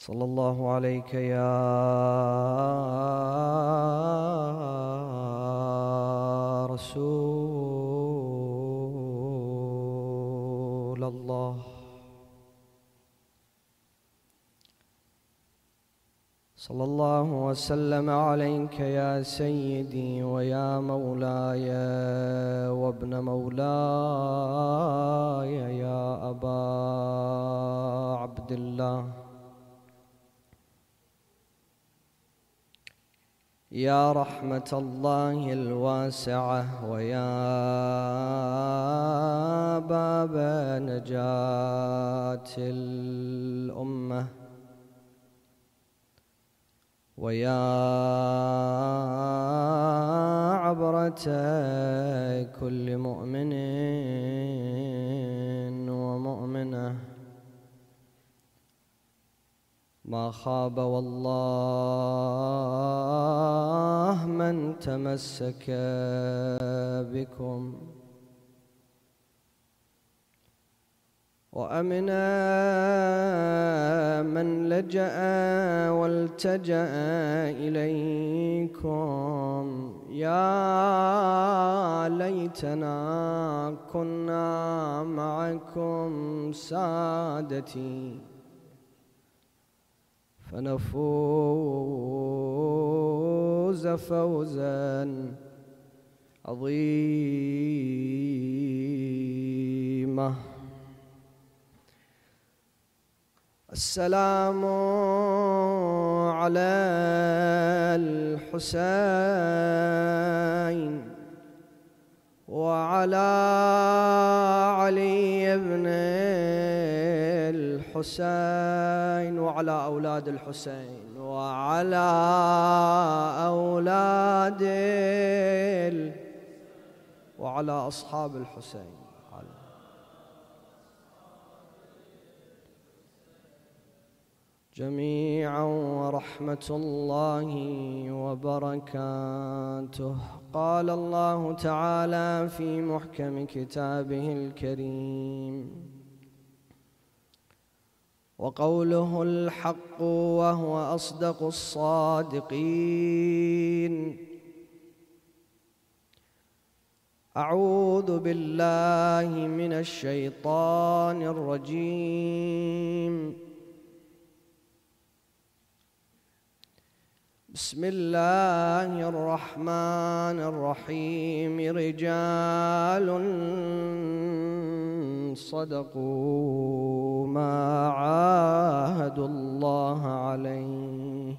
صلى الله عليك يا رسول الله. صلى الله وسلم عليك يا سيدي ويا مولاي وابن مولاي يا أبا عبد الله. يا رحمة الله الواسعة ويا باب نجاة الأمة ويا عبرة كل مؤمن ومؤمنة ما خاب والله من تمسك بكم. وأمنا من لجأ والتجأ إليكم. يا ليتنا كنا معكم سادتي. فنفوز فوزا عظيما. السلام على الحسين وعلى علي بن الحسين وعلى أولاد الحسين وعلى أولاد وعلى أصحاب الحسين. جميعا ورحمة الله وبركاته. قال الله تعالى في محكم كتابه الكريم وقوله الحق وهو أصدق الصادقين. أعوذ بالله من الشيطان الرجيم. بسم الله الرحمن الرحيم رجال صدقوا ما عاهدوا الله عليه.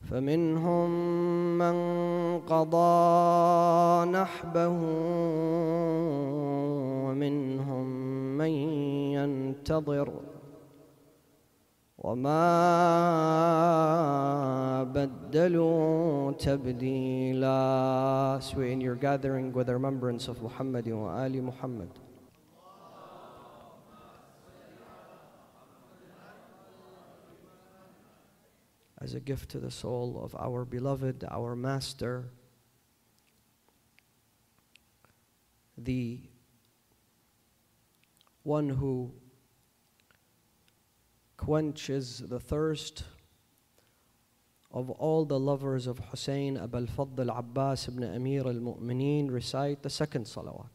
فمنهم من قضى نحبه ومنهم من ينتظر. وما بدلوا تبديلا So in your gathering with the remembrance of Muhammad wa Ali Muhammad as a gift to the soul of our beloved, our master, the one who quenches the thirst of all the lovers of Hussein Abul Fadl Abbas ibn Amir al Mu'mineen recite the second salawat.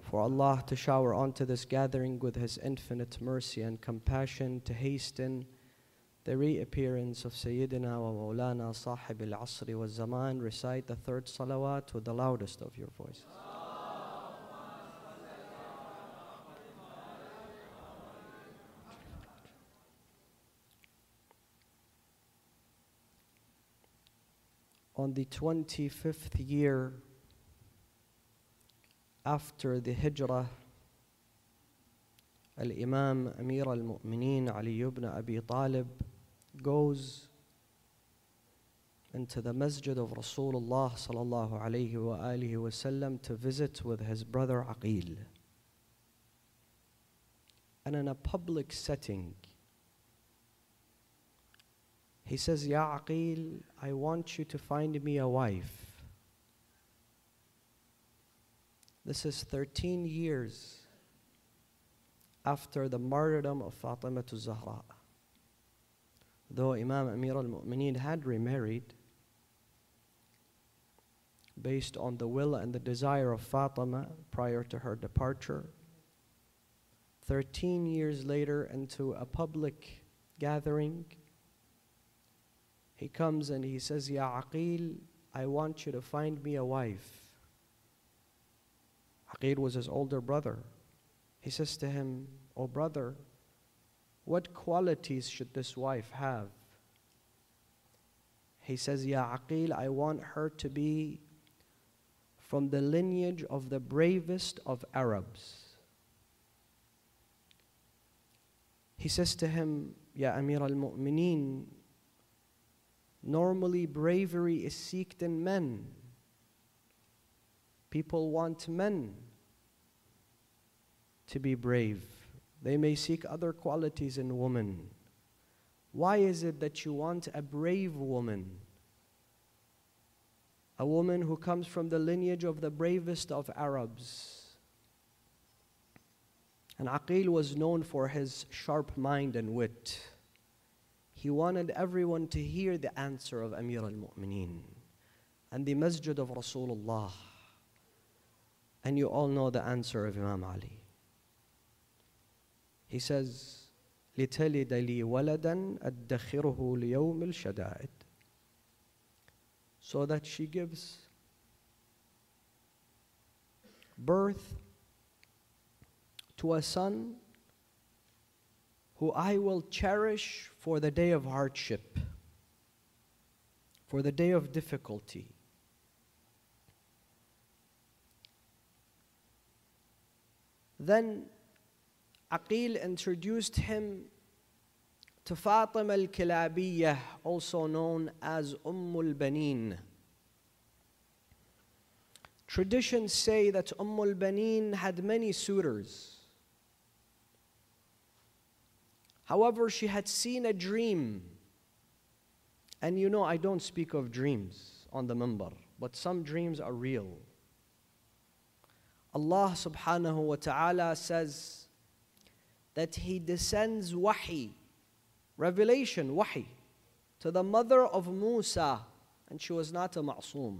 For Allah to shower onto this gathering with His infinite mercy and compassion to hasten the reappearance of Sayyidina wa Mawlana Sahib al Asri wa Zaman, recite the third salawat with the loudest of your voices. On the 25th year after the hijrah Al-Imam Amir al-Mu'mineen Ali ibn Abi Talib goes into the masjid of Rasulullah sallallahu alayhi wa alihi wasallam to visit with his brother Aqil. And in a public setting, he says, Ya Aqil, I want you to find me a wife. This is 13 years after the martyrdom of Fatima to Zahra. Though Imam Amir al Mu'mineen had remarried based on the will and the desire of Fatima prior to her departure, 13 years later, into a public gathering, he comes and he says, Ya Aqil, I want you to find me a wife. Aqil was his older brother. He says to him, Oh brother, what qualities should this wife have? He says, Ya Aqil, I want her to be from the lineage of the bravest of Arabs. He says to him, Ya Amir al Mu'mineen, normally bravery is sought in men. People want men to be brave. They may seek other qualities in women. Why is it that you want a brave woman? A woman who comes from the lineage of the bravest of Arabs. And Aqil was known for his sharp mind and wit. He wanted everyone to hear the answer of Amir al Mu'mineen and the masjid of Rasulullah. And you all know the answer of Imam Ali. He says, لتلد لي ولدا أدخره ليوم الشدائد so that she gives birth to a son who I will cherish for the day of hardship, for the day of difficulty. Then Aqil introduced him to Fatima al-Kilabiyah, also known as Umm al-Banin. Traditions say that Umm al-Banin had many suitors. However, she had seen a dream. And you know, I don't speak of dreams on the minbar, but some dreams are real. Allah subhanahu wa ta'ala says that He descends wahi, revelation, wahi, to the mother of Musa, and she was not a ma'soom.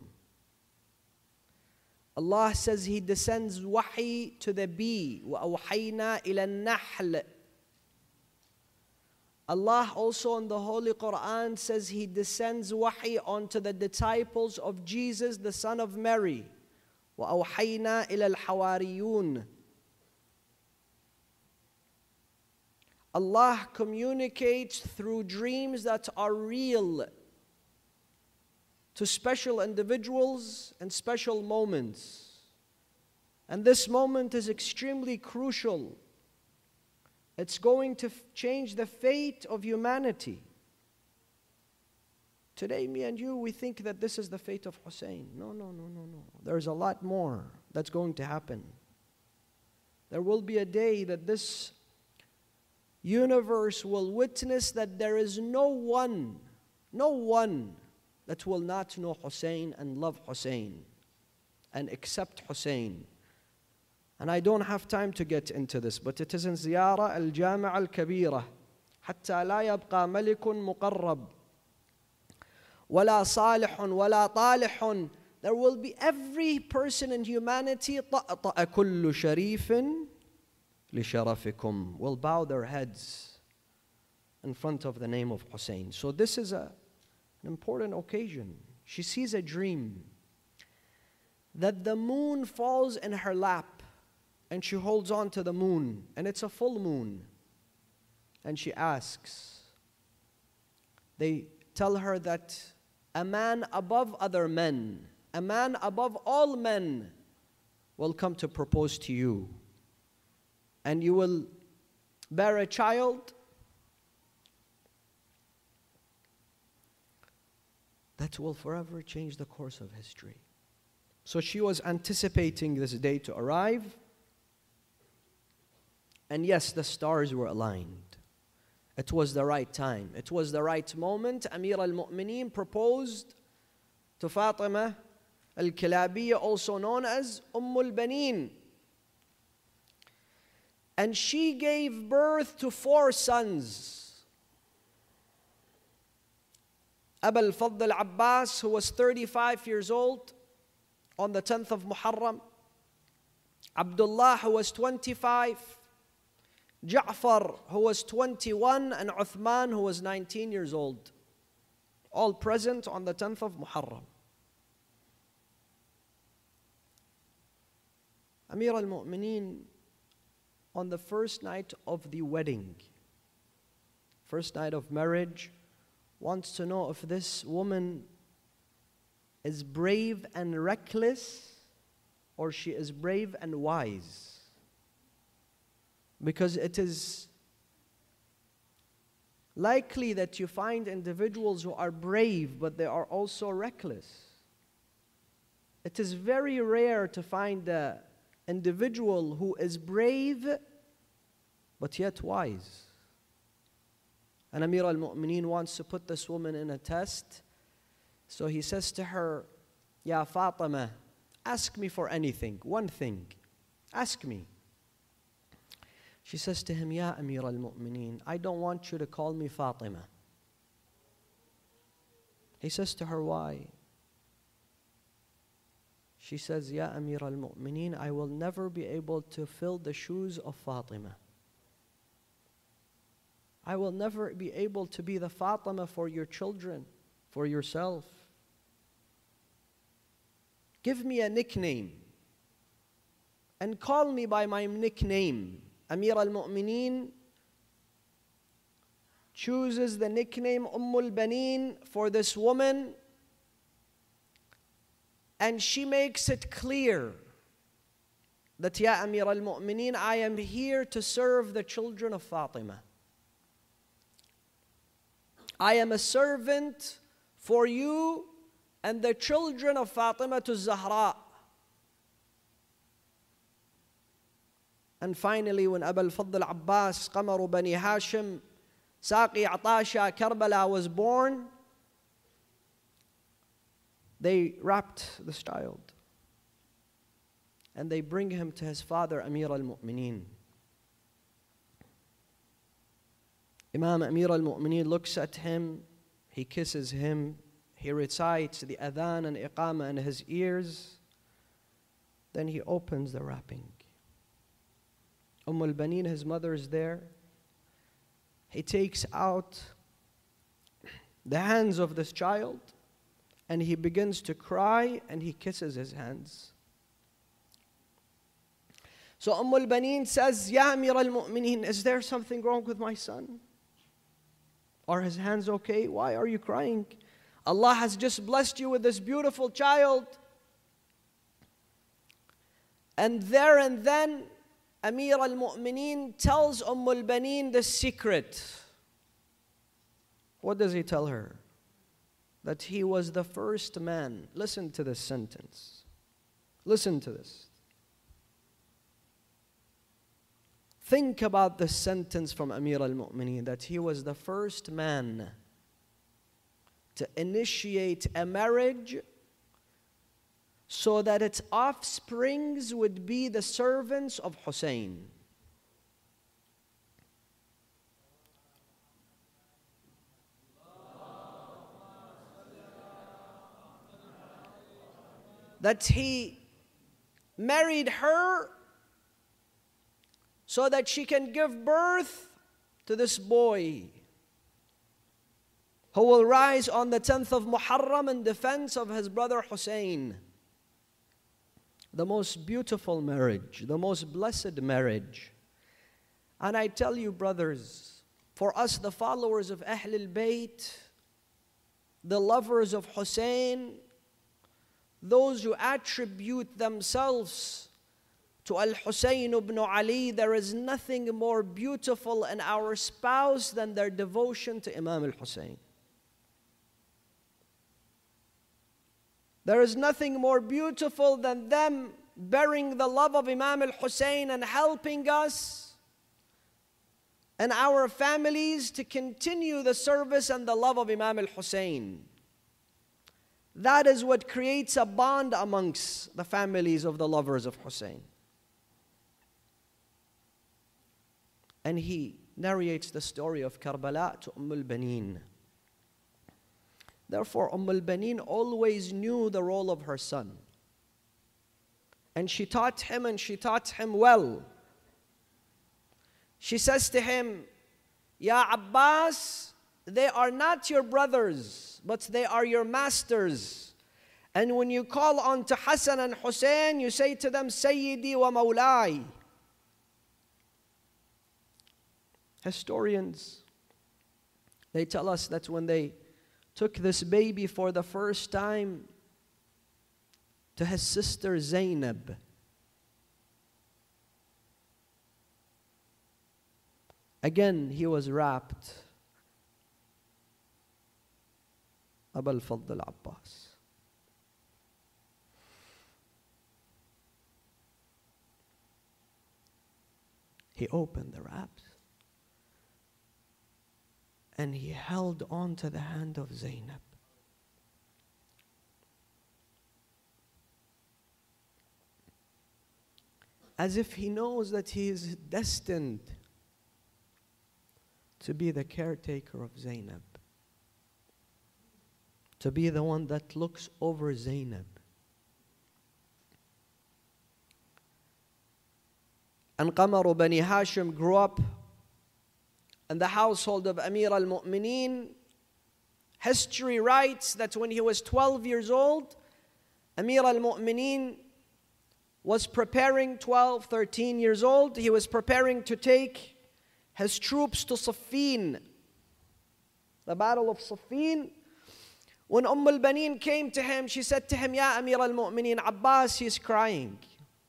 Allah says He descends wahi to the bee, وَأَوْحَيْنَا إِلَى النَّحْلِ Allah also in the Holy Quran says He descends wahi onto the disciples of Jesus, the son of Mary. وأوحينا إلى الحواريون Allah communicates through dreams that are real to special individuals and special moments. And this moment is extremely crucial. it's going to change the fate of humanity. Today, me and you, we think that this is the fate of Hussein. No, no, no, no, no. There's a lot more that's going to happen. There will be a day that this universe will witness that there is no one, no one that will not know Hussein and love Hussein and accept Hussein. And I don't have time to get into this, but it is in زيارة الجامعة الكبيرة حتى لا يبقى ملك مقرب ولا صالح ولا طالح There will be every person in humanity طأطأ كل شريف لشرفكم will bow their heads in front of the name of Hussein. So this is a, an important occasion. She sees a dream that the moon falls in her lap and she holds on to the moon and it's a full moon. And she asks, they tell her that a man above other men, a man above all men, will come to propose to you and you will bear a child that will forever change the course of history. So she was anticipating this day to arrive. And yes, the stars were aligned. It was the right time. It was the right moment. Amir al Mu'mineen proposed to Fatima al-Kilabiyya, also known as Umm al-Banin. And she gave birth to four sons. Abu al-Fadl Abbas, who was 35 years old on the 10th of Muharram. Abdullah, who was 25. Ja'far, who was 21, and Uthman, who was 19 years old. All present on the 10th of Muharram. Amir al Mu'mineen, on the first night of the wedding, first night of marriage, wants to know if this woman is brave and reckless or she is brave and wise. Because it is likely that you find individuals who are brave, but they are also reckless. It is very rare to find a individual who is brave but yet wise. And Amir al Mu'mineen wants to put this woman in a test. So he says to her, Ya Fatima, ask me for anything, one thing. Ask me. She says to him, Ya Amir al Mu'mineen, I don't want you to call me Fatima. He says to her, Why? She says, Ya Amir al Mu'mineen, I will never be able to fill the shoes of Fatima. I will never be able to be the Fatima for your children, for yourself. Give me a nickname and call me by my nickname. Amir al Mu'mineen chooses the nickname Umm al Banin for this woman and she makes it clear that, Ya Amir al Mu'mineen, I am here to serve the children of Fatima. I am a servant for you and the children of Fatima to Zahra. And finally, when Abu al-Fadl Abbas, Qamaru Bani Hashim, Saqi Atasha, Karbala was born, they wrapped this child and they bring him to his father, Amir al Mu'mineen. Imam Amir al Mu'mineen looks at him, he kisses him, he recites the adhan and iqamah in his ears, then he opens the wrapping. Umm al Banin, his mother, is there. He takes out the hands of this child and he begins to cry and he kisses his hands. So Umm al-Banin says, Ya Amir al-Mu'mineen, is there something wrong with my son? Are his hands okay? Why are you crying? Allah has just blessed you with this beautiful child. And there and then, Amir al-Mu'mineen tells Umm al-Banin the secret. What does he tell her? that he was the first man. Listen to this sentence. Listen to this. Think about the sentence from Amir al Mu'mineen that he was the first man to initiate a marriage so that its offsprings would be the servants of Hussein. that he married her so that she can give birth to this boy who will rise on the 10th of Muharram in defense of his brother Hussein. The most beautiful marriage, the most blessed marriage. And I tell you, brothers, for us, the followers of Ahlul Bayt, the lovers of Hussein, those who attribute themselves to Al Hussein ibn Ali, there is nothing more beautiful in our spouse than their devotion to Imam al Hussein. There is nothing more beautiful than them bearing the love of Imam al Hussein and helping us and our families to continue the service and the love of Imam al Hussein. That is what creates a bond amongst the families of the lovers of Hussein. And he narrates the story of Karbala to Umm al-Banin. Therefore, Umm al-Banin always knew the role of her son. And she taught him and she taught him well. She says to him, Ya Abbas, they are not your brothers, but they are your masters. And when you call on to Hassan and Hussein, you say to them, Sayyidi wa Mawlai. Historians, they tell us that when they took this baby for the first time to his sister Zainab. Again, he was wrapped. Abul al-Fadl Abbas. He opened the wraps and he held on to the hand of Zainab. As if he knows that he is destined to be the caretaker of Zainab, to be the one that looks over Zainab. And Qamar Bani Hashim grew up in the household of Amir al Mu'mineen. History writes that when he was 12 years old, Amir al Mu'mineen was preparing, 12, 13 years old, he was preparing to take his troops to Siffin, the Battle of Siffin. When Umm al Banin came to him, she said to him, Ya Amir al Mu'mineen, Abbas, he's crying.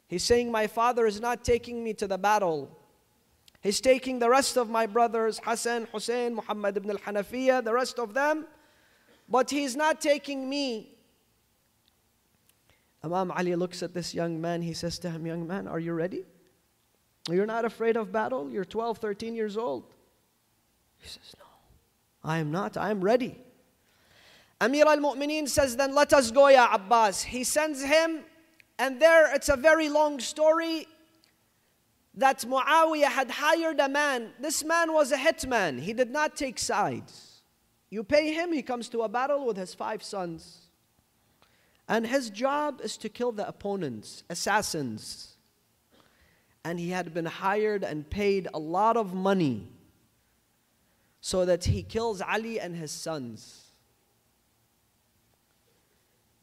He's saying, My father is not taking me to the battle. He's taking the rest of my brothers, Hassan, Hussein, Muhammad ibn al Hanafiya, the rest of them, but he's not taking me. Imam Ali looks at this young man. He says to him, Young man, are you ready? You're not afraid of battle? You're 12, 13 years old. He says, No, I am not. I am ready. Amir al Mu'mineen says, Then let us go, Ya Abbas. He sends him, and there it's a very long story that Muawiyah had hired a man. This man was a hitman, he did not take sides. You pay him, he comes to a battle with his five sons. And his job is to kill the opponents, assassins. And he had been hired and paid a lot of money so that he kills Ali and his sons.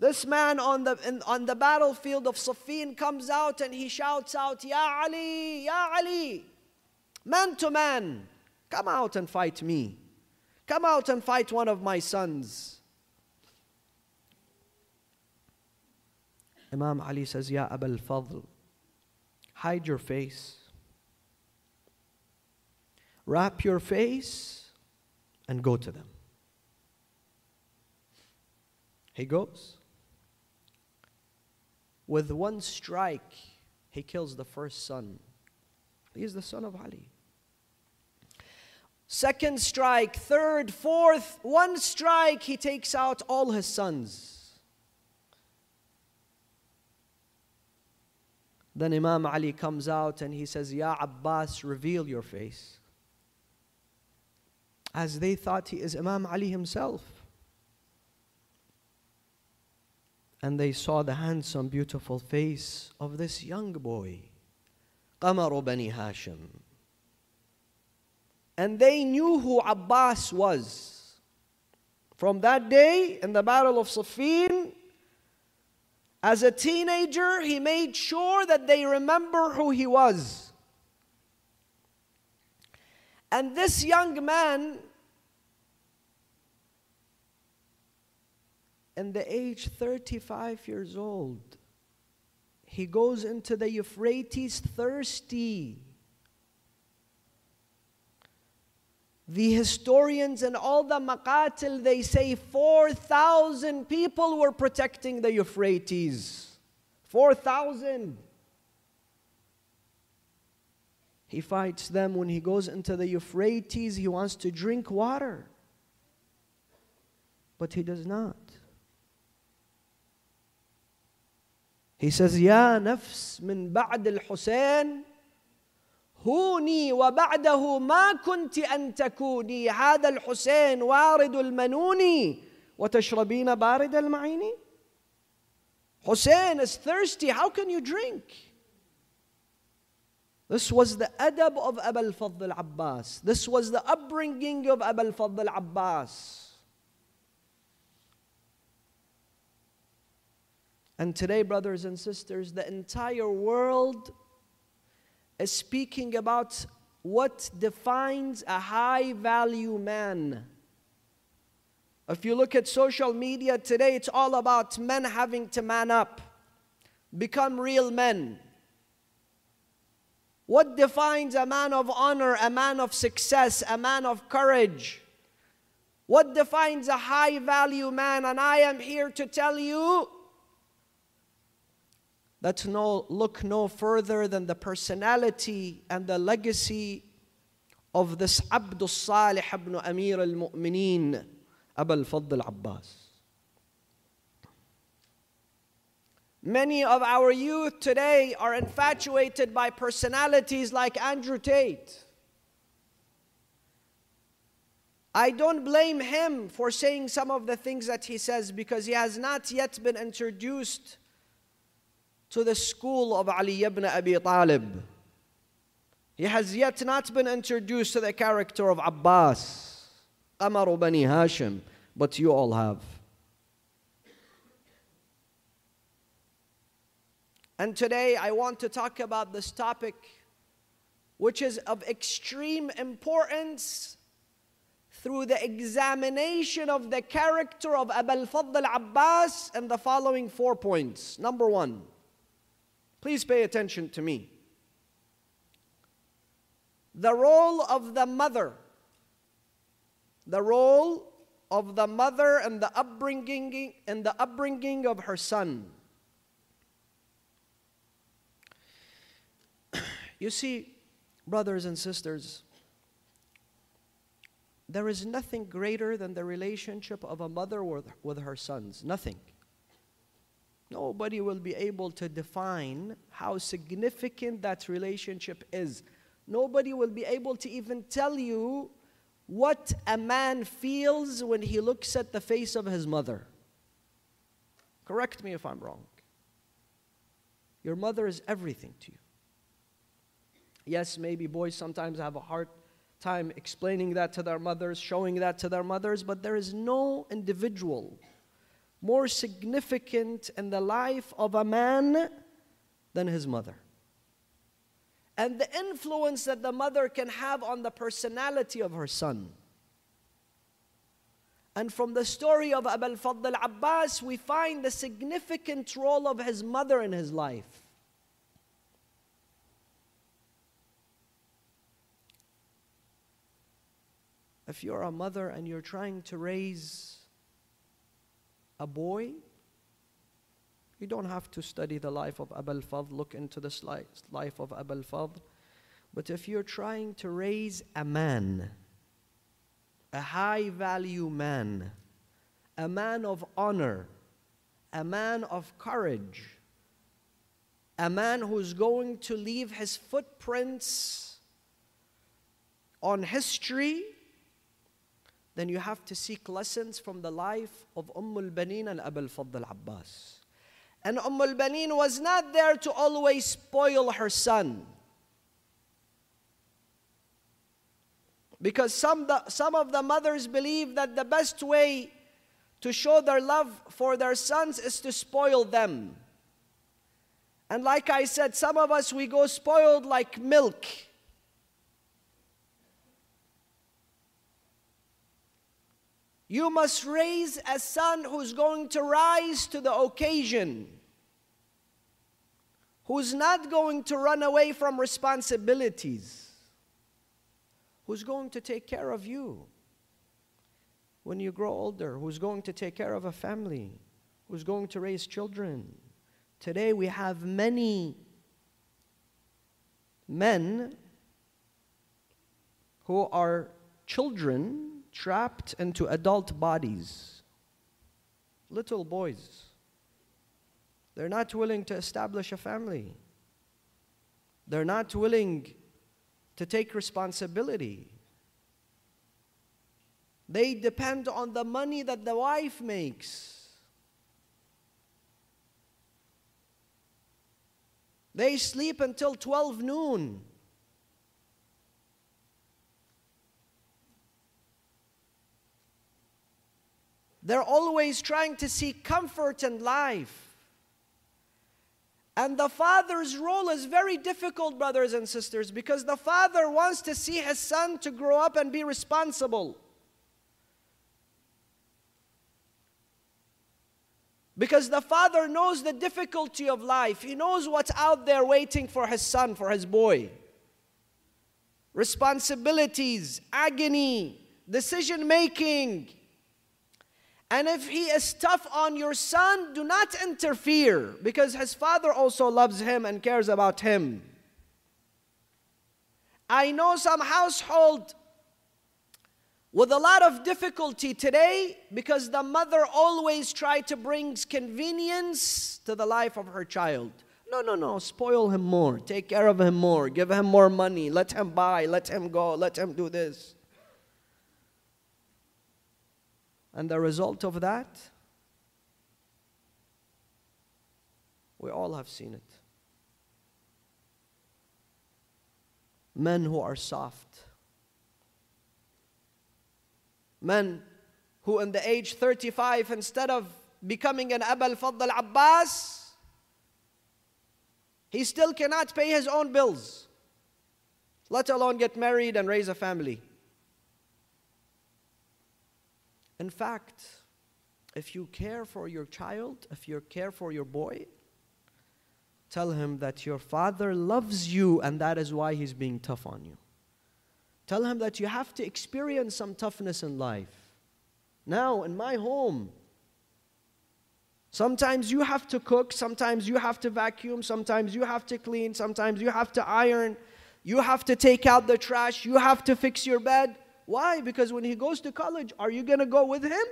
This man on the, in, on the battlefield of Siffin comes out and he shouts out, Ya Ali, Ya Ali, man to man, come out and fight me. Come out and fight one of my sons. Imam Ali says, Ya Abul Fadl, hide your face. Wrap your face and go to them. He goes. With one strike, he kills the first son. He is the son of Ali. Second strike, third, fourth, one strike, he takes out all his sons. Then Imam Ali comes out and he says, Ya Abbas, reveal your face. As they thought he is Imam Ali himself. And they saw the handsome, beautiful face of this young boy, Qamar Bani Hashim. And they knew who Abbas was. From that day, in the Battle of Siffin, as a teenager, he made sure that they remember who he was. And this young man and the age 35 years old, he goes into the Euphrates thirsty. The historians and all the maqatil, they say 4,000 people were protecting the Euphrates. 4,000. He fights them when he goes into the Euphrates, he wants to drink water. But he does not. He says, يا نفس من بعد الحسين هوني وبعده ما كنت أن تكوني هذا الحسين وارد المنون وتشربين بارد المعين Hussein is thirsty, how can you drink? This was the adab of Abu al-Fadl Abbas. This was the upbringing of Abu al-Fadl Abbas. And today, brothers and sisters, the entire world is speaking about what defines a high value man. If you look at social media today, it's all about men having to man up, become real men. What defines a man of honor, a man of success, a man of courage? What defines a high value man? And I am here to tell you that no, look no further than the personality and the legacy of this Abdul Salih ibn Amir al Mu'mineen, Abu al Fadl Abbas. Many of our youth today are infatuated by personalities like Andrew Tate. I don't blame him for saying some of the things that he says because he has not yet been introduced to the school of Ali ibn Abi Talib. He has yet not been introduced to the character of Abbas, Qamar Bani Hashim, but you all have. And today I want to talk about this topic, which is of extreme importance through the examination of the character of Abul Fadl Abbas and the following four points. Number one, please pay attention to me. The role of the mother, the role of the mother and the upbringing and the upbringing of her son. You see, brothers and sisters, there is nothing greater than the relationship of a mother with, with her sons. Nothing. Nobody will be able to define how significant that relationship is. Nobody will be able to even tell you what a man feels when he looks at the face of his mother. Correct me if I'm wrong. Your mother is everything to you. Yes, maybe boys sometimes have a hard time explaining that to their mothers, showing that to their mothers, but there is no individual more significant in the life of a man than his mother. And the influence that the mother can have on the personality of her son. And from the story of Abul Fadl Abbas, we find the significant role of his mother in his life. If you're a mother and you're trying to raise a boy, you don't have to study the life of Abul Fadl, look into the life of Abul Fadl. But if you're trying to raise a man, a high value man, a man of honor, a man of courage, a man who's going to leave his footprints on history then you have to seek lessons from the life of Umm al-Banin and Abul Fadl Abbas. And Umm al-Banin was not there to always spoil her son. Because some, the, some of the mothers believe that the best way to show their love for their sons is to spoil them. And like I said, some of us, we go spoiled like milk. You must raise a son who's going to rise to the occasion, who's not going to run away from responsibilities, who's going to take care of you when you grow older, who's going to take care of a family, who's going to raise children. Today we have many men who are children trapped into adult bodies. Little boys. They're not willing to establish a family. They're not willing to take responsibility. They depend on the money that the wife makes. They sleep until 12 noon. They're always trying to seek comfort in life. And the father's role is very difficult, brothers and sisters, because the father wants to see his son to grow up and be responsible. Because the father knows the difficulty of life. He knows what's out there waiting for his son, for his boy. Responsibilities, agony, decision making, and if he is tough on your son, do not interfere because his father also loves him and cares about him. I know some household with a lot of difficulty today because the mother always try to bring convenience to the life of her child. No, no, no, spoil him more, take care of him more, give him more money, let him buy, let him go, let him do this. And the result of that, we all have seen it. Men who are soft. Men who, in the age 35, instead of becoming an Abul Fadl Abbas, he still cannot pay his own bills, let alone get married and raise a family. In fact, if you care for your child, if you care for your boy, tell him that your father loves you and that is why he's being tough on you. Tell him that you have to experience some toughness in life. Now, in my home, sometimes you have to cook, sometimes you have to vacuum, sometimes you have to clean, sometimes you have to iron, you have to take out the trash, you have to fix your bed. Why? Because when he goes to college, are you going to go with him?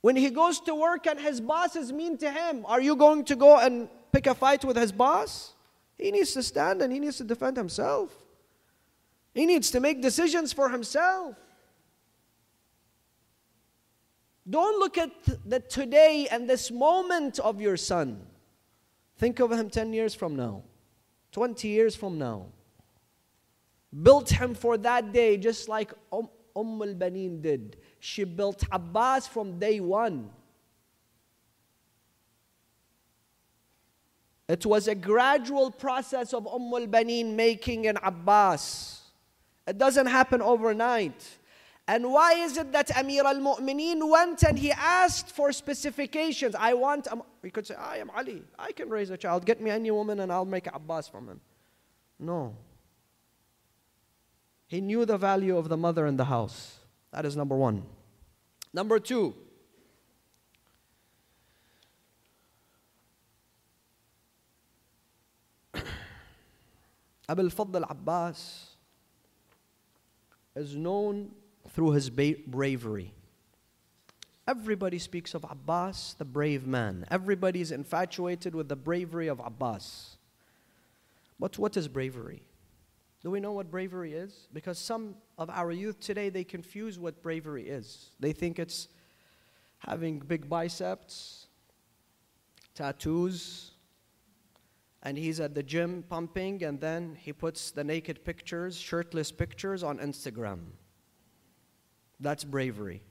When he goes to work and his boss is mean to him, are you going to go and pick a fight with his boss? He needs to stand and he needs to defend himself. He needs to make decisions for himself. Don't look at the today and this moment of your son. Think of him 10 years from now, 20 years from now built him for that day just like Umm, umm al Banin did. She built Abbas from day one. It was a gradual process of Umm al Banin making an Abbas. It doesn't happen overnight. And why is it that Amir al Mu'mineen went and he asked for specifications? I want, we could say, I am Ali. I can raise a child. Get me any woman and I'll make Abbas from him. No. He knew the value of the mother in the house. That is number one. Number two, Abul Fadl Abbas is known through his bravery. Everybody speaks of Abbas, the brave man. Everybody is infatuated with the bravery of Abbas. But what is bravery? Do we know what bravery is? Because some of our youth today, they confuse what bravery is. They think it's having big biceps, tattoos, and he's at the gym pumping, and then he puts the naked pictures, shirtless pictures on Instagram. That's bravery.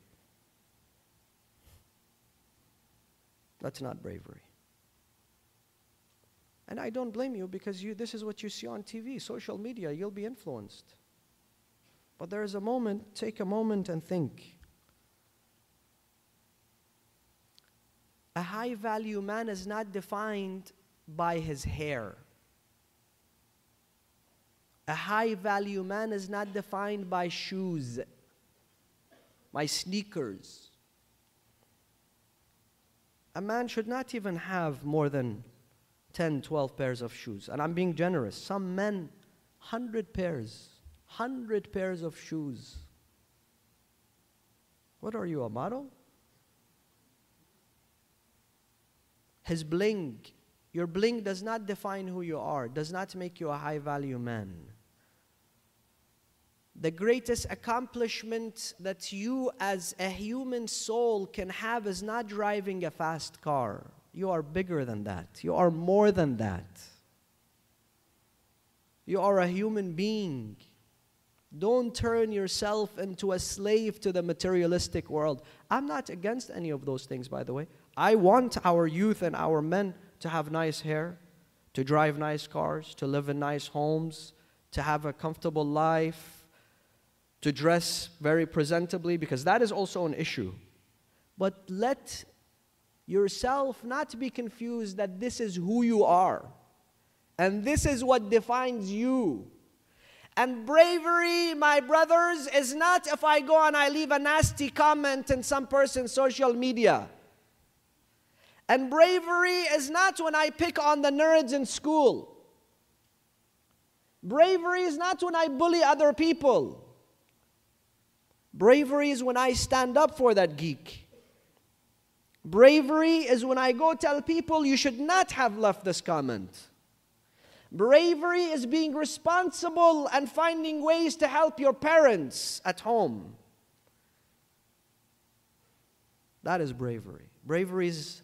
That's not bravery. And I don't blame you because you, this is what you see on TV, social media, you'll be influenced. But there is a moment, take a moment and think. A high value man is not defined by his hair. A high value man is not defined by shoes, by sneakers. A man should not even have more than 10, 12 pairs of shoes. And I'm being generous. Some men, 100 pairs, 100 pairs of shoes. What are you, a model? his bling. Your bling does not define who you are, does not make you a high value man. The greatest accomplishment that you as a human soul can have is not driving a fast car. You are bigger than that. You are more than that. You are a human being. Don't turn yourself into a slave to the materialistic world. I'm not against any of those things, by the way. I want our youth and our men to have nice hair, to drive nice cars, to live in nice homes, to have a comfortable life, to dress very presentably, because that is also an issue. But let yourself not to be confused that this is who you are. And this is what defines you. And bravery, my brothers, is not if I go and I leave a nasty comment in some person's social media. And bravery is not when I pick on the nerds in school. Bravery is not when I bully other people. Bravery is when I stand up for that geek. Bravery is when I go tell people you should not have left this comment. Bravery is being responsible and finding ways to help your parents at home. That is bravery. Bravery is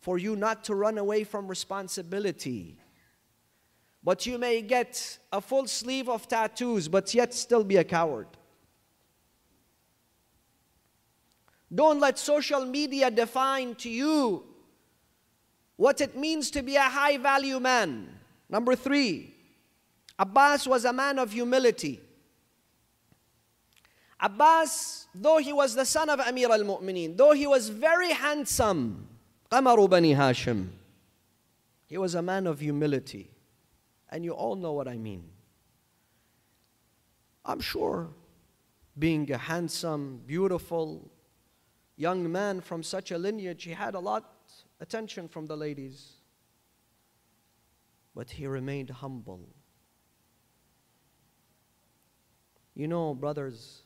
for you not to run away from responsibility. But you may get a full sleeve of tattoos, but yet still be a coward. Don't let social media define to you what it means to be a high value man. Number three, Abbas was a man of humility. Abbas, though he was the son of Amir al Mu'mineen, though he was very handsome, Qamaru Bani Hashim, he was a man of humility. And you all know what I mean. I'm sure being a handsome, beautiful young man from such a lineage, he had a lot attention from the ladies but he remained humble. You know, brothers,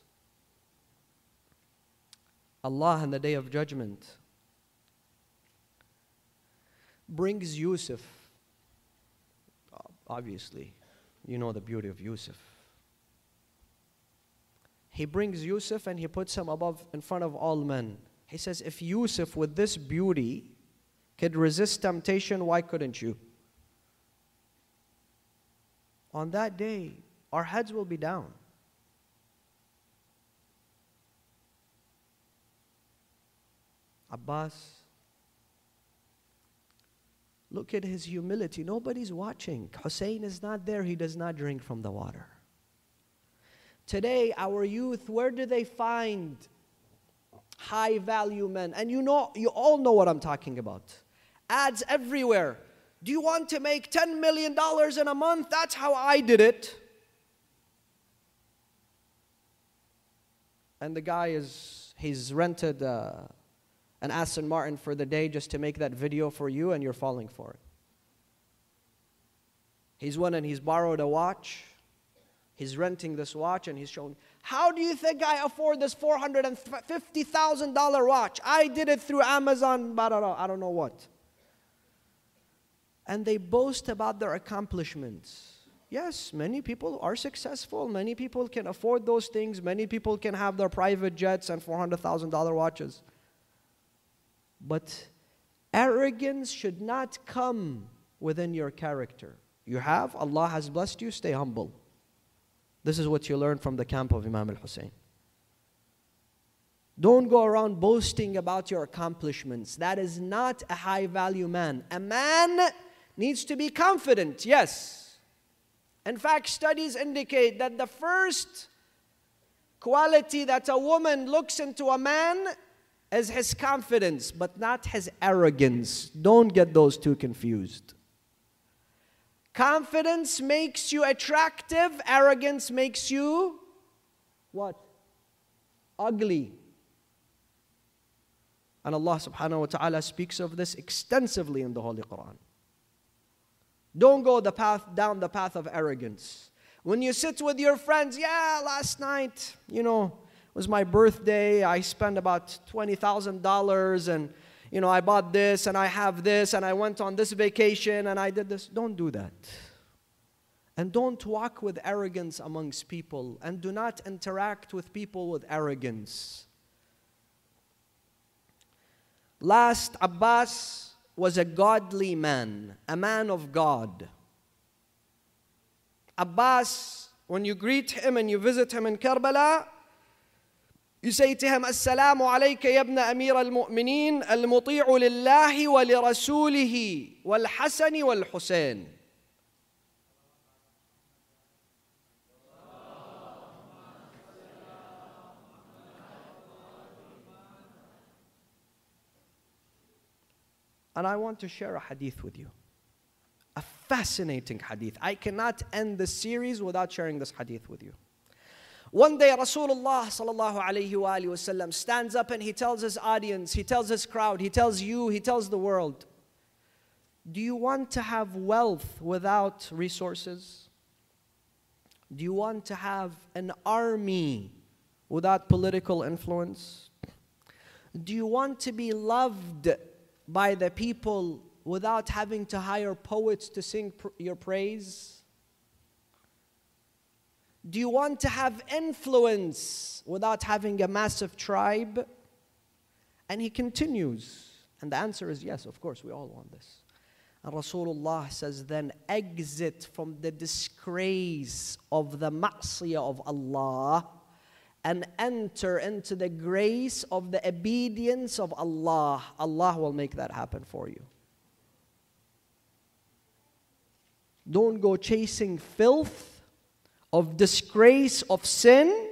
Allah on the day of judgment brings Yusuf. Obviously, you know the beauty of Yusuf. He brings Yusuf and he puts him above in front of all men. He says, If Yusuf with this beauty could resist temptation, why couldn't you? on that day, our heads will be down. Abbas, look at his humility. Nobody's watching. Hussein is not there, he does not drink from the water. Today, our youth, where do they find high value men? And you know, you all know what I'm talking about. Ads everywhere. Do you want to make $10 million in a month? That's how I did it. And the guy is, he's rented uh, an Aston Martin for the day just to make that video for you, and you're falling for it. He's went and he's borrowed a watch. He's renting this watch and he's showing, how do you think I afford this $450,000 watch? I did it through Amazon, I don't know, I don't know what and they boast about their accomplishments. Yes, many people are successful. Many people can afford those things. Many people can have their private jets and $400,000 watches. But arrogance should not come within your character. You have, Allah has blessed you, stay humble. This is what you learn from the camp of Imam al Hussein. Don't go around boasting about your accomplishments. That is not a high value man. A man needs to be confident, yes. In fact, studies indicate that the first quality that a woman looks into a man is his confidence, but not his arrogance. Don't get those two confused. Confidence makes you attractive, arrogance makes you what? Ugly. And Allah subhanahu wa ta'ala speaks of this extensively in the Holy Quran. Don't go the path down the path of arrogance. When you sit with your friends, yeah, last night, you know, it was my birthday. I spent about $20,000 and you know, I bought this and I have this and I went on this vacation and I did this. Don't do that. And don't walk with arrogance amongst people and do not interact with people with arrogance. Last, Abbas was a godly man, a man of God. Abbas, when you greet him and you visit him in Karbala, you say to him, Assalamu alayka ya ibn Amir al-Mu'mineen, al-muti'u lillahi wa li rasulihi, wal-Hasani wal-Husayn. And I want to share a hadith with you. A fascinating hadith. I cannot end the series without sharing this hadith with you. One day Rasulullah sallallahu alayhi wa wasallam stands up and he tells his audience, he tells his crowd, he tells you, he tells the world, do you want to have wealth without resources? Do you want to have an army without political influence? Do you want to be loved by the people without having to hire poets to sing pr- your praise? Do you want to have influence without having a massive tribe? And he continues. And the answer is yes, of course, we all want this. And Rasulullah says, then exit from the disgrace of the ma'siyah of Allah and enter into the grace of the obedience of Allah. Allah will make that happen for you. Don't go chasing filth of disgrace of sin.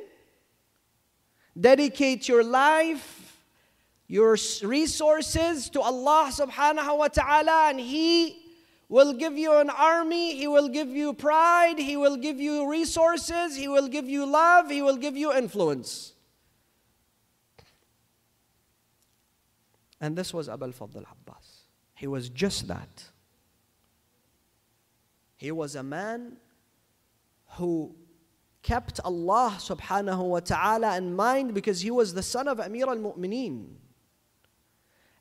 Dedicate your life, your resources to Allah subhanahu wa ta'ala, and He will give you an army, He will give you pride, He will give you resources, He will give you love, He will give you influence. And this was Abu al-Fadl Abbas. He was just that. He was a man who kept Allah subhanahu wa ta'ala in mind because he was the son of Amir al-Mu'mineen.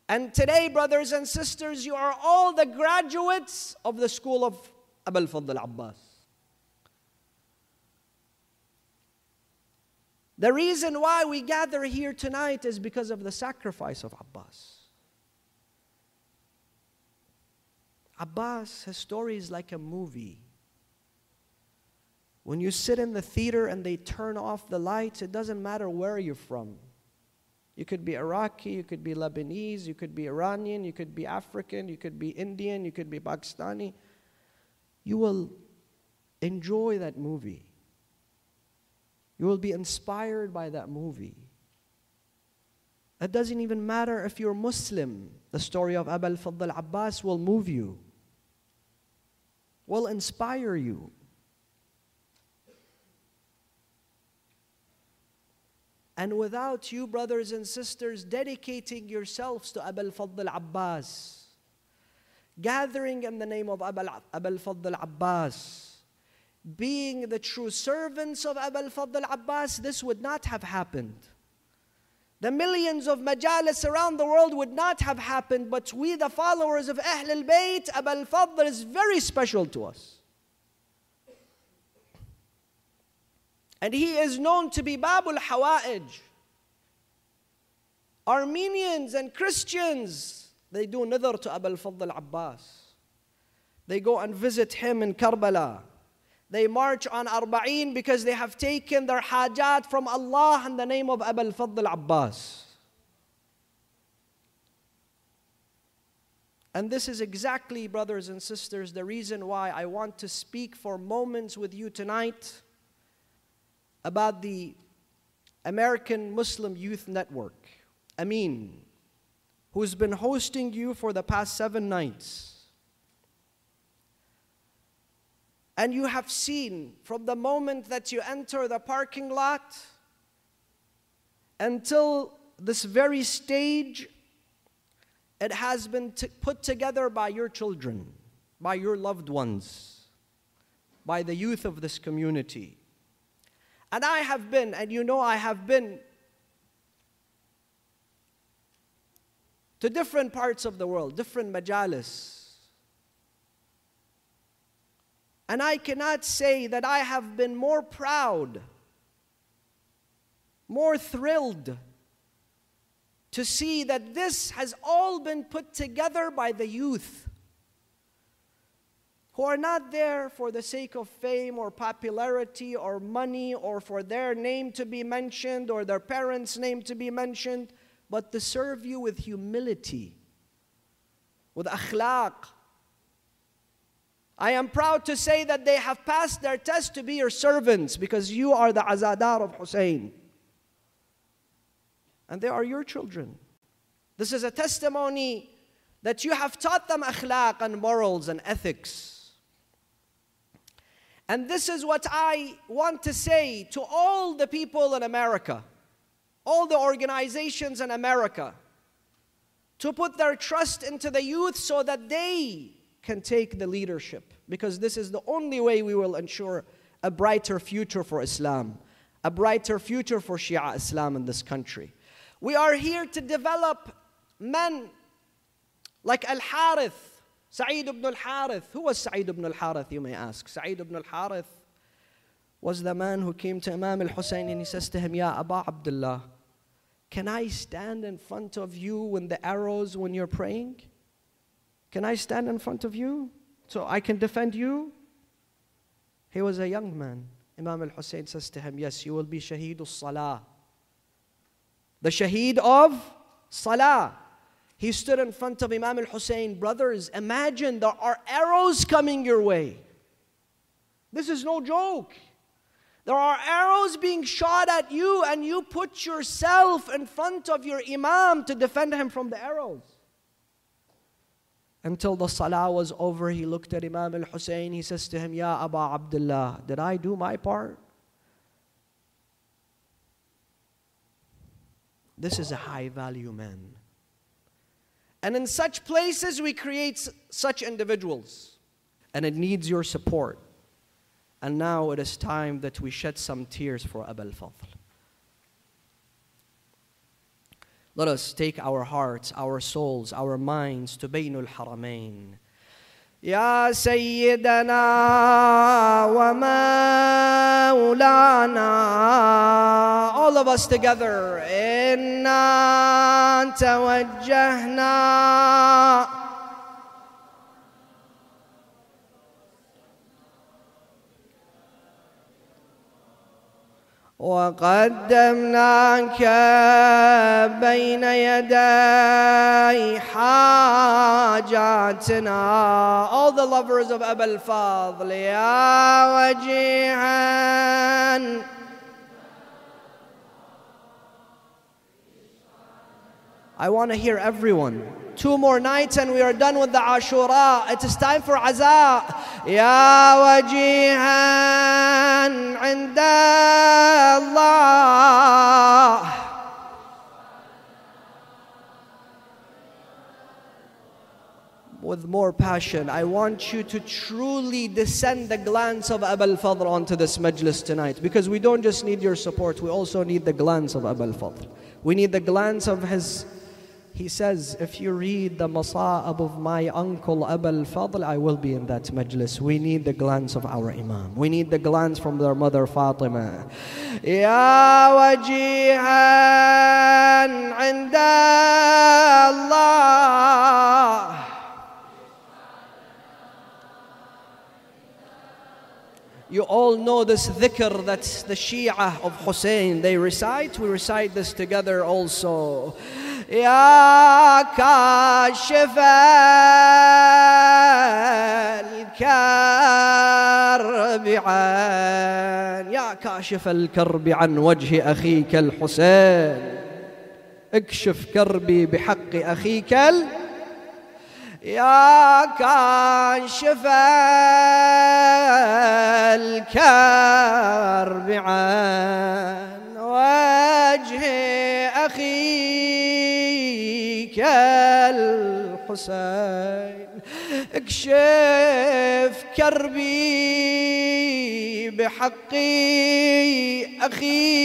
And today, brothers and sisters, you are all the graduates of the school of Abu al-Fadl Abbas. The reason why we gather here tonight is because of the sacrifice of Abbas. Abbas, his story is like a movie. When you sit in the theater and they turn off the lights, it doesn't matter where you're from. You could be Iraqi, you could be Lebanese, you could be Iranian, you could be African, you could be Indian, you could be Pakistani. You will enjoy that movie. You will be inspired by that movie. It doesn't even matter if you're Muslim. The story of Abu al-Fadl Abbas will move you, will inspire you. And without you, brothers and sisters, dedicating yourselves to Abu al-Fadl Abbas, gathering in the name of Abu al-Fadl Abbas, being the true servants of Abu al-Fadl Abbas, this would not have happened. The millions of majalis around the world would not have happened, but we, the followers of Ahl al-Bayt, Abu al-Fadl is very special to us. And he is known to be Babul Hawa'ij. Armenians and Christians, they do nadhr to Abu al-Fadl Abbas. They go and visit him in Karbala. They march on Arba'in because they have taken their hajat from Allah in the name of Abu al-Fadl Abbas. And this is exactly, brothers and sisters, the reason why I want to speak for moments with you tonight about the American Muslim Youth Network, Amin, who's been hosting you for the past seven nights. And you have seen from the moment that you enter the parking lot until this very stage, it has been put together by your children, by your loved ones, by the youth of this community. And I have been, and you know I have been to different parts of the world, different majalis. And I cannot say that I have been more proud, more thrilled to see that this has all been put together by the youth who are not there for the sake of fame or popularity or money or for their name to be mentioned or their parents' name to be mentioned, but to serve you with humility, with akhlaq. I am proud to say that they have passed their test to be your servants because you are the azadar of Hussein. And they are your children. This is a testimony that you have taught them akhlaq and morals and ethics. And this is what I want to say to all the people in America, all the organizations in America, to put their trust into the youth so that they can take the leadership. Because this is the only way we will ensure a brighter future for Islam, a brighter future for Shia Islam in this country. We are here to develop men like Al Harith, Sa'id ibn al Harith. Who was Sa'id ibn al Harith, you may ask? Sa'id ibn al Harith was the man who came to Imam al Hussein and he says to him, Ya Aba Abdullah, can I stand in front of you when the arrows when you're praying? Can I stand in front of you so I can defend you? He was a young man. Imam al Hussein says to him, Yes, you will be Shaheed al Salah the Shaheed of Salah. He stood in front of Imam al Hussein. Brothers, imagine there are arrows coming your way. This is no joke. There are arrows being shot at you, and you put yourself in front of your Imam to defend him from the arrows. Until the salah was over, he looked at Imam al Hussein. He says to him, Ya Aba Abdullah, did I do my part? This is a high value man. And in such places, we create such individuals. And it needs your support. And now it is time that we shed some tears for Abul Fadl. Let us take our hearts, our souls, our minds to Bainul Haramain. يا سيدنا ومولانا all of us together إنا توجهنا وقدمناك بين يدي حاجاتنا all the lovers of أبا الفضل يا وجيها I want to hear everyone. Two more nights and we are done with the Ashura. It is time for Aza. Ya wajihan Allah. with more passion. I want you to truly descend the glance of Abul Fadl onto this majlis tonight because we don't just need your support, we also need the glance of Abul Fadl. We need the glance of his he says, if you read the Masa'ab of my uncle Abul Fadl, I will be in that majlis. We need the glance of our Imam. We need the glance from their mother Fatima. Ya wajihan Allah. You all know this dhikr that the Shia of Hussein they recite. We recite this together also. يا كاشف الكرب عن يا كاشف الكرب عن وجه أخيك الحسين. اكشف كربي بحق أخيك ال يا كاشف الكرب عن وجه أخيك الحسين اكشف كربي بحقي أخي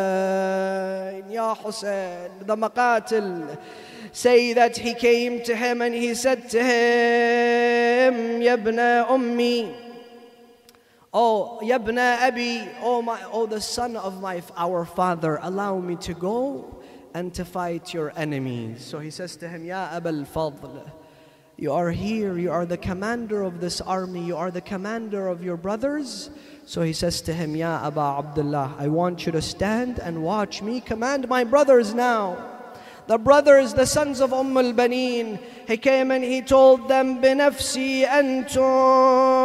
الحسين. يا حسين ضمقاتل سيدة حكيمتها من هي ستهم يا ابن أمي Oh, Yabna Abi, oh my, oh the son of my, our father, allow me to go and to fight your enemies. So he says to him, Ya Abul Fadl, you are here, you are the commander of this army, you are the commander of your brothers. So he says to him, Ya Aba Abdullah, I want you to stand and watch me command my brothers now. The brothers, the sons of Umm al-Baneen, he came and he told them, بنفسي أنتم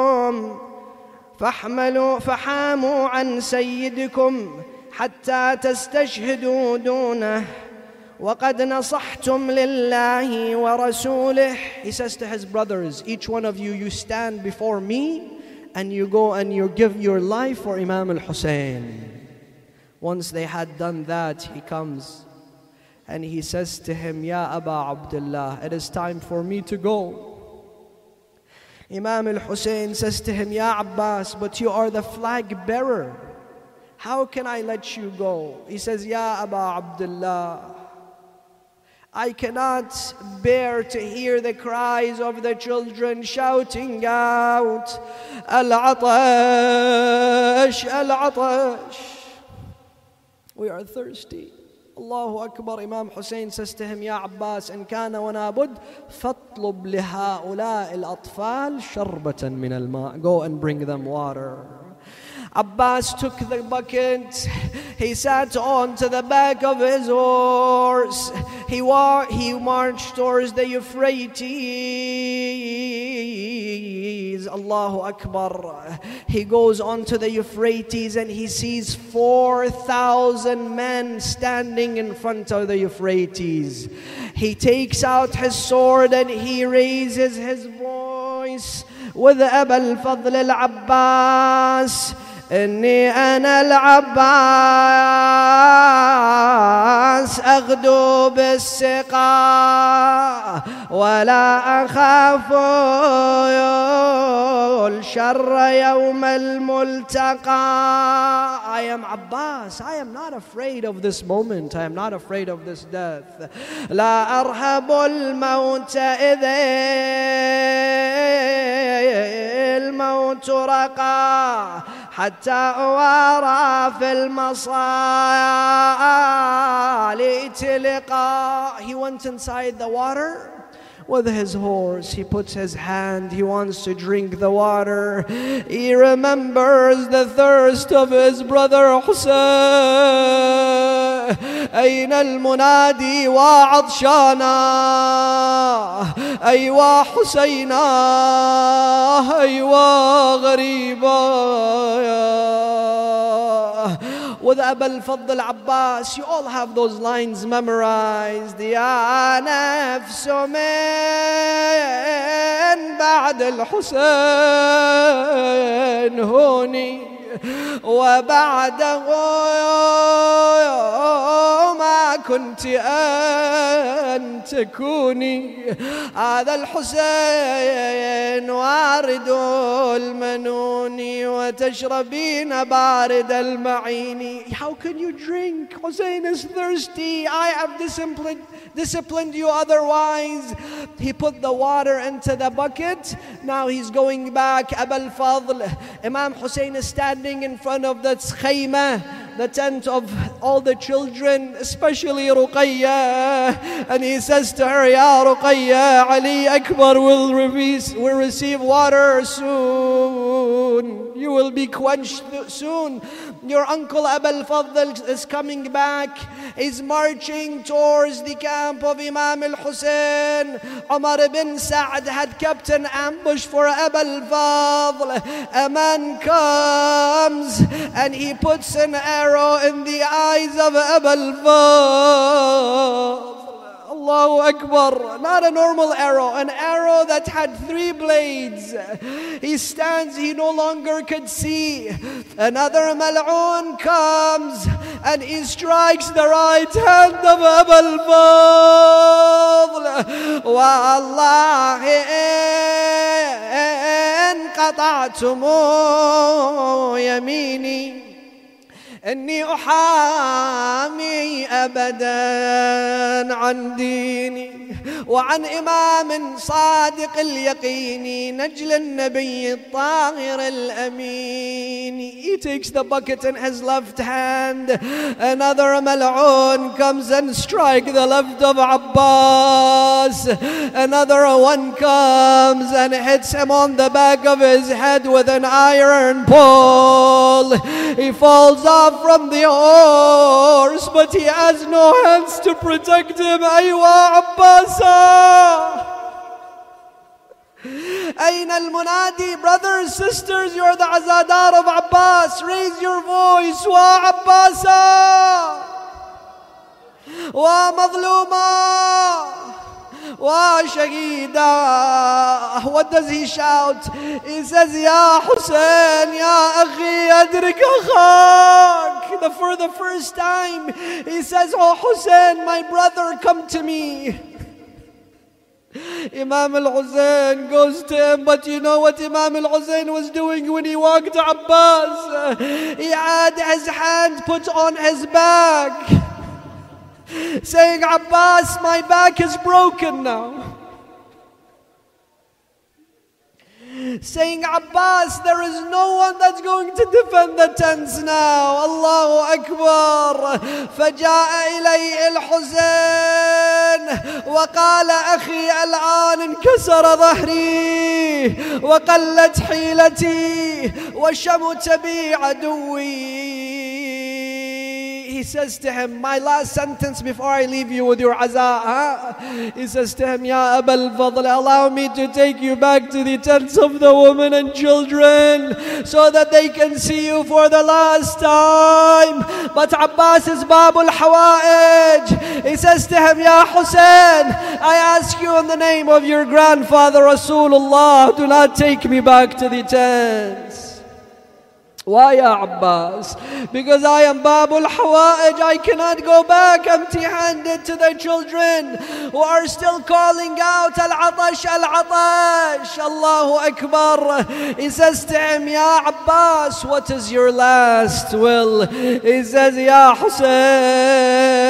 فاحملوا فحاموا عن سيدكم حتى تستشهدوا دونه وقد نصحتم لله ورسوله He says to his brothers, each one of you, you stand before me and you go and you give your life for Imam al-Hussein. Once they had done that, he comes and he says to him, Ya Aba Abdullah, it is time for me to go. Imam al-Hussein says to him, Ya Abbas, but you are the flag bearer. How can I let you go? He says, Ya Aba Abdullah, I cannot bear to hear the cries of the children shouting out, Al-Atash, Al-Atash. We are thirsty. الله أكبر. إمام حسين سستهم يا عباس إن كان ونا بد فاطلب لهؤلاء الأطفال شربة من الماء. Go and bring them water. Abbas took the bucket. He sat on to the back of his horse. He, wa- he marched towards the Euphrates. Allahu Akbar. He goes on to the Euphrates and he sees 4,000 men standing in front of the Euphrates. He takes out his sword and he raises his voice with Abul Fadl al Abbas. إني أنا العباس أغدو بالسقاء ولا أخاف الشر يوم الملتقى. I am Abbas. I am not afraid of this moment. I am not afraid of this death. لا أرهب الموت إذا الموت رقى. حتى أوارى في المصالي تلقى He went inside the water. with his horse. He puts his hand, he wants to drink the water. He remembers the thirst of his brother Hussein. أين المنادي وعطشانا أيوا حسينا أيوا غريبا with Abul الفضل Abbas. You all have those lines memorized. يا نفس من بعد الحسين هوني وبعده ما كنت أن تكوني هذا الحسين وارد المنون وتشربين بارد المعين How can you drink? Hussein is thirsty. I have disciplined, disciplined you otherwise. He put the water into the bucket. Now he's going back. Abul Fadl. Imam Hussein is standing in front of the khayma, the tent of all the children, especially Ruqayya. And he says to her, Ya Ruqayya, Ali Akbar will, receive, will receive water soon. You will be quenched soon. Your uncle Abul Fadl is coming back. He's marching towards the camp of Imam al-Hussein. Umar ibn Sa'd had kept an ambush for Abul Fadl. A man comes and he puts an arrow in the eyes of Abul Fadl. Allahu Akbar. Not a normal arrow, an arrow that had three blades. He stands, he no longer could see. Another Mal'un comes and he strikes the right hand of Abul Fadl. Wallahi, قطعتم يميني اني احامي ابدا عن ديني وعن امام صادق اليقين نجل النبي الطاهر الامين he takes the bucket in his left hand another mal'un comes and strike the left of Abbas another one comes and hits him on the back of his head with an iron pole he falls off from the horse, but he has no hands to protect him. أيوة عباسا أين المنادي brothers sisters you're the azadar of Abbas raise your voice وعباسا what does he shout? He says, Ya Hussein, Ya Akhi, Adrik Akhak. The, for the first time, he says, Oh Hussein, my brother, come to me. Imam al-Hussein goes to him, but you know what Imam al-Hussein was doing when he walked to Abbas? He had his hand put on his back. Saying, Abbas, my back is broken now. Saying, Abbas, there is no one that's going to defend the tents now. Allahu Akbar. فجاء إليه الحزين وقال أخي الآن انكسر ظهري وقلت حيلتي وشمت بي عدوي says to him, My last sentence before I leave you with your azah. Huh? He says to him, Ya Abul Fadl, allow me to take you back to the tents of the women and children so that they can see you for the last time. But Abbas is Babul Hawa'ij. He says to him, Ya Hussein, I ask you in the name of your grandfather Rasulullah, do not take me back to the tents. Why, Ya Abbas? Because I am Babul Hawa'ij. I cannot go back empty handed to the children who are still calling out Al Atash, Al Atash. Allahu Akbar. He says to him, Ya Abbas, what is your last will? He says, Ya Hussein.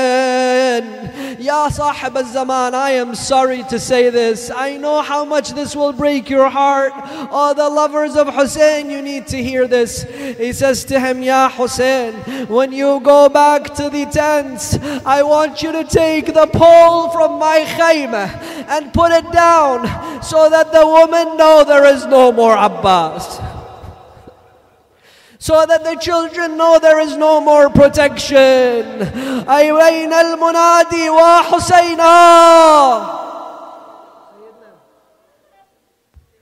Ya Sahib al-Zaman, I am sorry to say this. I know how much this will break your heart. All the lovers of Hussein, you need to hear this. He says to him, Ya Hussein, when you go back to the tents, I want you to take the pole from my khayma and put it down so that the women know there is no more Abbas so that the children know there is no more protection. أين المنادي وحسينا